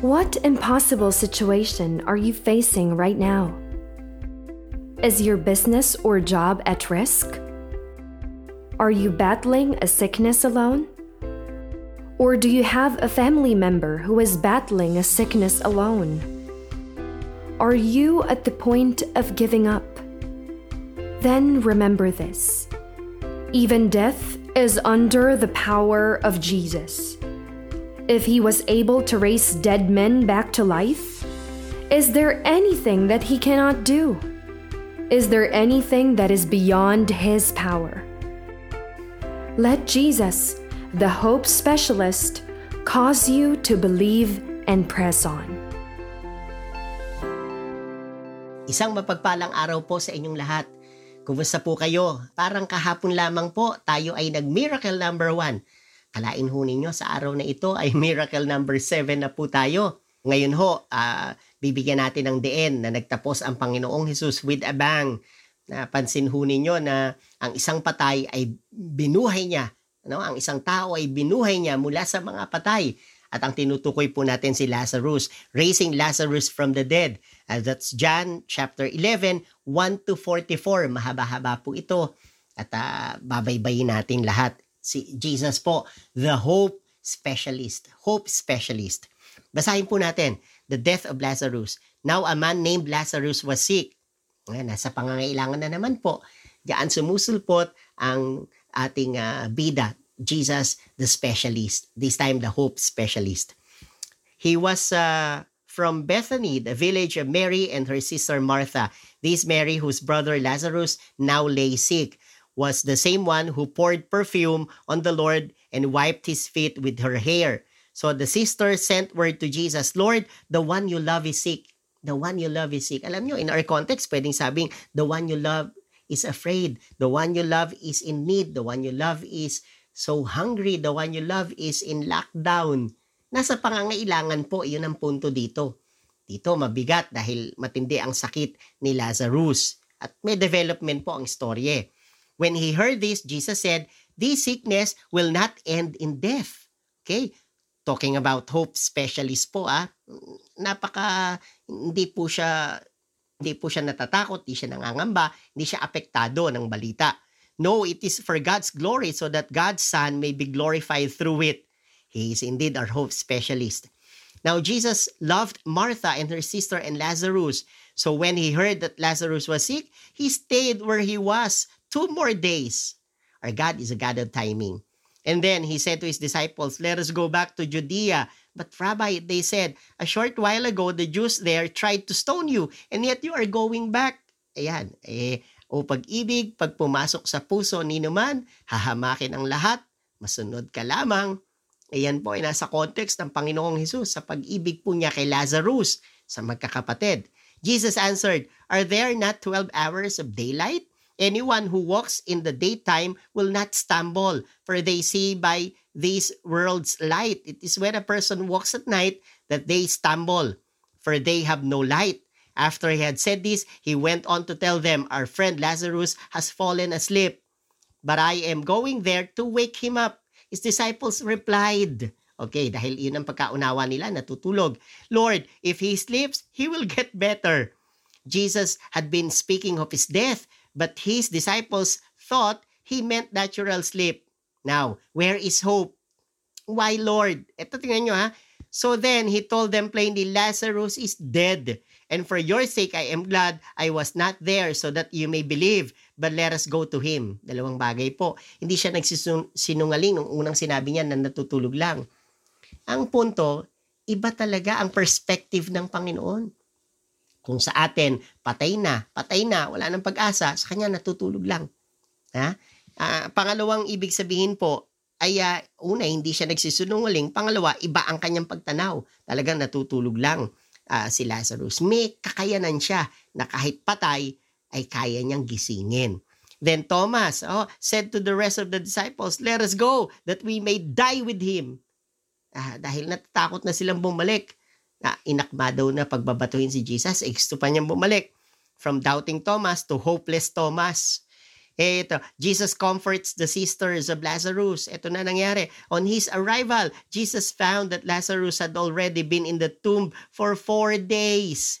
What impossible situation are you facing right now? Is your business or job at risk? Are you battling a sickness alone? Or do you have a family member who is battling a sickness alone? Are you at the point of giving up? Then remember this even death is under the power of Jesus. If he was able to raise dead men back to life, is there anything that he cannot do? Is there anything that is beyond his power? Let Jesus, the hope specialist, cause you to believe and press on. Isang mapagpalang araw po sa inyong lahat. Kumusta po kayo? Parang kahapon lamang po tayo ay nag-miracle number 1. Kalain ho ninyo sa araw na ito ay miracle number 7 na po tayo. Ngayon ho, uh, bibigyan natin ng diin na nagtapos ang Panginoong Hesus with a bang. Napansin ho ninyo na ang isang patay ay binuhay niya. No? Ang isang tao ay binuhay niya mula sa mga patay. At ang tinutukoy po natin si Lazarus, raising Lazarus from the dead. Uh, that's John chapter 11, 1 to 44. Mahaba-haba po ito. At uh, babaybayin natin lahat. Si Jesus po, the hope specialist. Hope specialist. Basahin po natin, the death of Lazarus. Now a man named Lazarus was sick ngayon, nasa pangangailangan na naman po. Diyan sumusulpot ang ating uh, bida, Jesus the specialist. This time, the hope specialist. He was uh, from Bethany, the village of Mary and her sister Martha. This Mary, whose brother Lazarus now lay sick, was the same one who poured perfume on the Lord and wiped his feet with her hair. So the sister sent word to Jesus, Lord, the one you love is sick. The one you love is sick. Alam nyo, in our context, pwedeng sabing, the one you love is afraid. The one you love is in need. The one you love is so hungry. The one you love is in lockdown. Nasa pangangailangan po, yun ang punto dito. Dito, mabigat dahil matindi ang sakit ni Lazarus. At may development po ang storye. When he heard this, Jesus said, This sickness will not end in death. Okay? talking about hope specialist po ah, napaka hindi po siya hindi po siya natatakot, hindi siya nangangamba, hindi siya apektado ng balita. No, it is for God's glory so that God's Son may be glorified through it. He is indeed our hope specialist. Now, Jesus loved Martha and her sister and Lazarus. So when he heard that Lazarus was sick, he stayed where he was two more days. Our God is a God of timing. And then he said to his disciples, Let us go back to Judea. But Rabbi, they said, a short while ago, the Jews there tried to stone you, and yet you are going back. Ayan, eh, o pag-ibig, pag pumasok sa puso ni naman, hahamakin ang lahat, masunod ka lamang. Ayan po ay nasa context ng Panginoong Hesus sa pag-ibig po niya kay Lazarus sa magkakapatid. Jesus answered, Are there not 12 hours of daylight? Anyone who walks in the daytime will not stumble, for they see by this world's light. It is when a person walks at night that they stumble, for they have no light. After he had said this, he went on to tell them, Our friend Lazarus has fallen asleep, but I am going there to wake him up. His disciples replied, Okay, dahil yun ang pagkaunawa nila, natutulog. Lord, if he sleeps, he will get better. Jesus had been speaking of his death, but his disciples thought he meant natural sleep. Now, where is hope? Why, Lord? Ito tingnan nyo ha. So then he told them plainly, Lazarus is dead. And for your sake, I am glad I was not there so that you may believe. But let us go to him. Dalawang bagay po. Hindi siya nagsisinungaling nung unang sinabi niya na natutulog lang. Ang punto, iba talaga ang perspective ng Panginoon. Kung sa atin, patay na, patay na, wala nang pag-asa, sa kanya natutulog lang. Ha? Uh, pangalawang ibig sabihin po, ay uh, una, hindi siya nagsisunungaling. Pangalawa, iba ang kanyang pagtanaw. Talagang natutulog lang uh, si Lazarus. May kakayanan siya na kahit patay, ay kaya niyang gisingin. Then Thomas oh, said to the rest of the disciples, Let us go, that we may die with him. Ah, dahil natatakot na silang bumalik na inakma daw na pagbabatuhin si Jesus, eh, gusto pa niyang bumalik from doubting Thomas to hopeless Thomas. Eh, ito, Jesus comforts the sisters of Lazarus. Ito na nangyari. On his arrival, Jesus found that Lazarus had already been in the tomb for four days.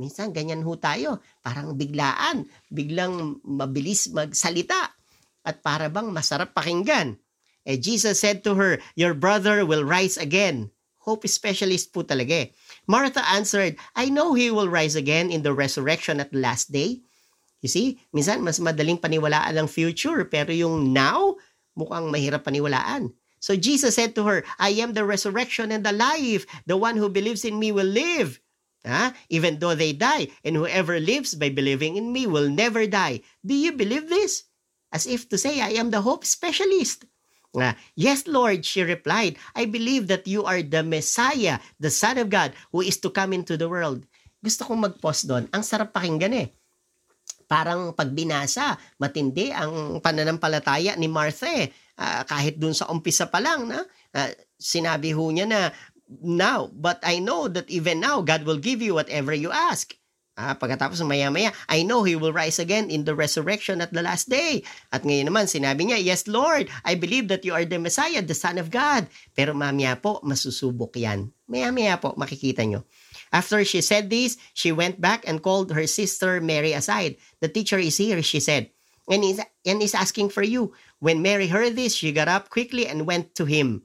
Minsan ganyan ho tayo, parang biglaan, biglang mabilis magsalita at para bang masarap pakinggan. Eh Jesus said to her, Your brother will rise again. Hope specialist po talaga eh. Martha answered, I know he will rise again in the resurrection at the last day. You see, minsan mas madaling paniwalaan ang future pero yung now, mukhang mahirap paniwalaan. So Jesus said to her, I am the resurrection and the life. The one who believes in me will live Ha? Even though they die, and whoever lives by believing in me will never die. Do you believe this? As if to say, I am the hope specialist. Uh, yes, Lord, she replied, I believe that you are the Messiah, the Son of God, who is to come into the world. Gusto kong mag-pause doon. Ang sarap pakinggan eh. Parang pagbinasa, matindi ang pananampalataya ni Martha eh. Uh, kahit dun sa umpisa pa lang, na, uh, sinabi ho niya na now, but I know that even now, God will give you whatever you ask. Ah, pagkatapos maya-maya, I know He will rise again in the resurrection at the last day. At ngayon naman, sinabi niya, Yes, Lord, I believe that you are the Messiah, the Son of God. Pero mamaya po, masusubok yan. Maya-maya po, makikita nyo. After she said this, she went back and called her sister Mary aside. The teacher is here, she said, and is, and is asking for you. When Mary heard this, she got up quickly and went to him.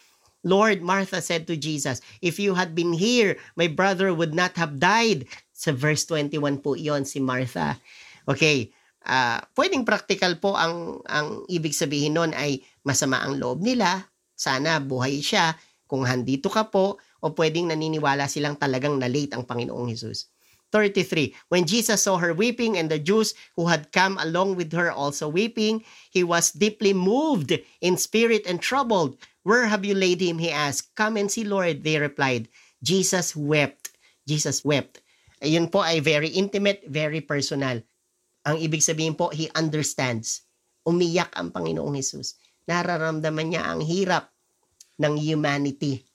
Lord, Martha said to Jesus, If you had been here, my brother would not have died. Sa verse 21 po yon si Martha. Okay, uh, pwedeng practical po ang, ang ibig sabihin nun ay masama ang loob nila. Sana buhay siya kung handito ka po o pwedeng naniniwala silang talagang na-late ang Panginoong Jesus. 33. When Jesus saw her weeping and the Jews who had come along with her also weeping, he was deeply moved in spirit and troubled. Where have you laid him? He asked. Come and see, Lord, they replied. Jesus wept. Jesus wept. Ayun po ay very intimate, very personal. Ang ibig sabihin po, he understands. Umiyak ang Panginoong Jesus. Nararamdaman niya ang hirap ng humanity.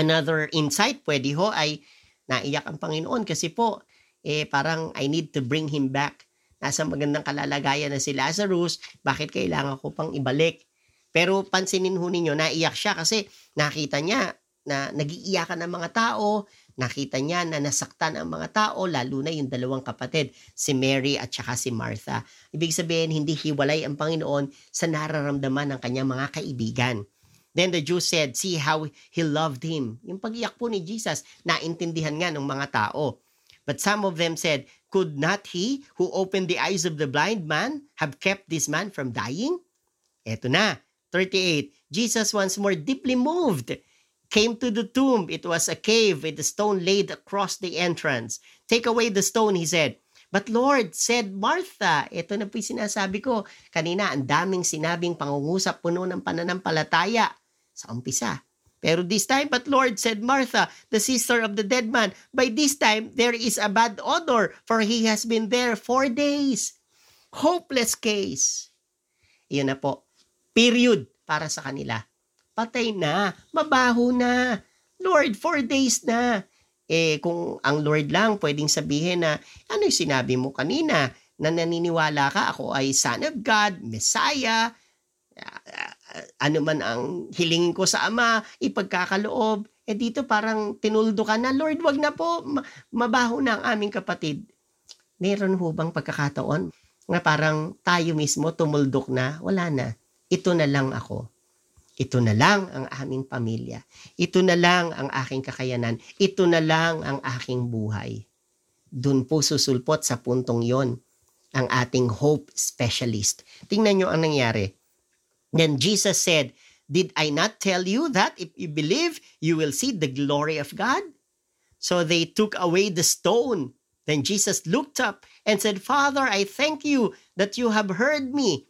Another insight pwede ho ay naiyak ang Panginoon kasi po, eh parang I need to bring him back. Nasa magandang kalalagayan na si Lazarus, bakit kailangan ko pang ibalik? Pero pansinin ho ninyo, naiyak siya kasi nakita niya na nagiiyakan ng mga tao, nakita niya na nasaktan ang mga tao, lalo na yung dalawang kapatid, si Mary at saka si Martha. Ibig sabihin, hindi hiwalay ang Panginoon sa nararamdaman ng kanyang mga kaibigan. Then the Jews said, see how he loved him. Yung pag-iyak po ni Jesus, naintindihan nga ng mga tao. But some of them said, could not he who opened the eyes of the blind man have kept this man from dying? Eto na, 38, Jesus once more deeply moved came to the tomb. It was a cave with a stone laid across the entrance. Take away the stone, he said. But Lord, said Martha, ito na po yung sinasabi ko. Kanina, ang daming sinabing pangungusap puno ng pananampalataya sa umpisa. Pero this time, but Lord, said Martha, the sister of the dead man, by this time, there is a bad odor, for he has been there four days. Hopeless case. Iyon na po. Period para sa kanila. Patay na, mabaho na. Lord, four days na. Eh, kung ang Lord lang pwedeng sabihin na, ano yung sinabi mo kanina, na naniniwala ka ako ay Son of God, Messiah, uh, ano man ang hilingin ko sa Ama, ipagkakaloob. Eh dito parang tinuldo ka na, Lord, wag na po, mabaho na ang aming kapatid. Meron ho bang pagkakataon na parang tayo mismo tumuldok na, wala na ito na lang ako. Ito na lang ang aming pamilya. Ito na lang ang aking kakayanan. Ito na lang ang aking buhay. Doon po susulpot sa puntong yon ang ating hope specialist. Tingnan nyo ang nangyari. Then Jesus said, Did I not tell you that if you believe, you will see the glory of God? So they took away the stone. Then Jesus looked up and said, Father, I thank you that you have heard me.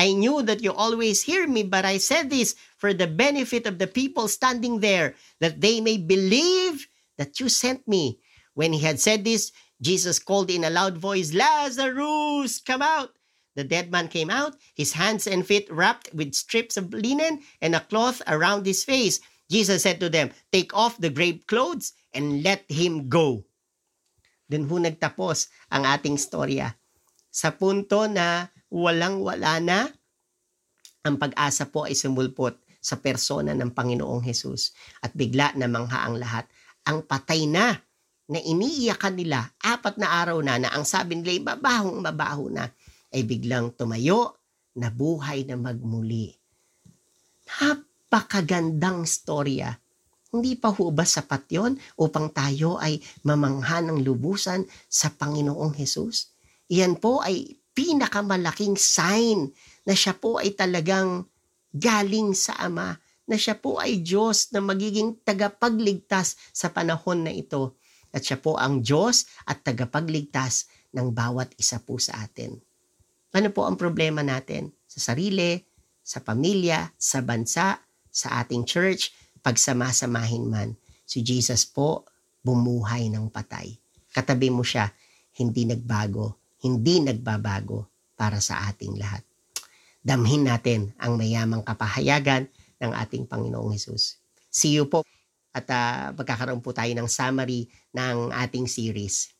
I knew that you always hear me, but I said this for the benefit of the people standing there, that they may believe that you sent me. When he had said this, Jesus called in a loud voice, Lazarus, come out. The dead man came out, his hands and feet wrapped with strips of linen and a cloth around his face. Jesus said to them, Take off the grave clothes and let him go. Dun ho nagtapos ang ating storya. Sa punto na walang-wala na, ang pag-asa po ay sumulpot sa persona ng Panginoong Hesus at bigla na mangha ang lahat. Ang patay na na iniiyakan nila apat na araw na na ang sabi nila mabahong mabaho na ay biglang tumayo na buhay na magmuli. Napakagandang storya. Hindi pa ho ba sapat yon upang tayo ay mamangha ng lubusan sa Panginoong Hesus? Iyan po ay pinakamalaking sign na siya po ay talagang galing sa Ama, na siya po ay Diyos na magiging tagapagligtas sa panahon na ito. At siya po ang Diyos at tagapagligtas ng bawat isa po sa atin. Ano po ang problema natin? Sa sarili, sa pamilya, sa bansa, sa ating church, pagsamasamahin man. Si Jesus po bumuhay ng patay. Katabi mo siya, hindi nagbago, hindi nagbabago para sa ating lahat. Damhin natin ang mayamang kapahayagan ng ating Panginoong Hesus. See you po at uh, magkakaroon po tayo ng summary ng ating series.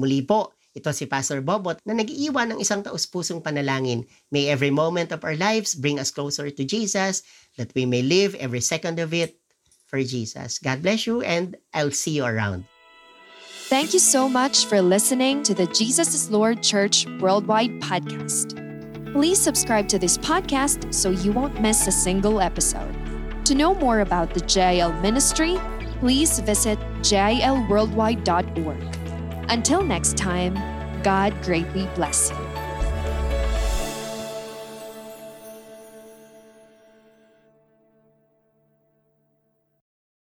Muli po, ito si Pastor Bobot na nag-iiwan ng isang taus-pusong panalangin. May every moment of our lives bring us closer to Jesus that we may live every second of it for Jesus. God bless you and I'll see you around. Thank you so much for listening to the Jesus is Lord Church Worldwide podcast. Please subscribe to this podcast so you won't miss a single episode. To know more about the JL ministry, please visit jlworldwide.org. Until next time, God greatly bless you.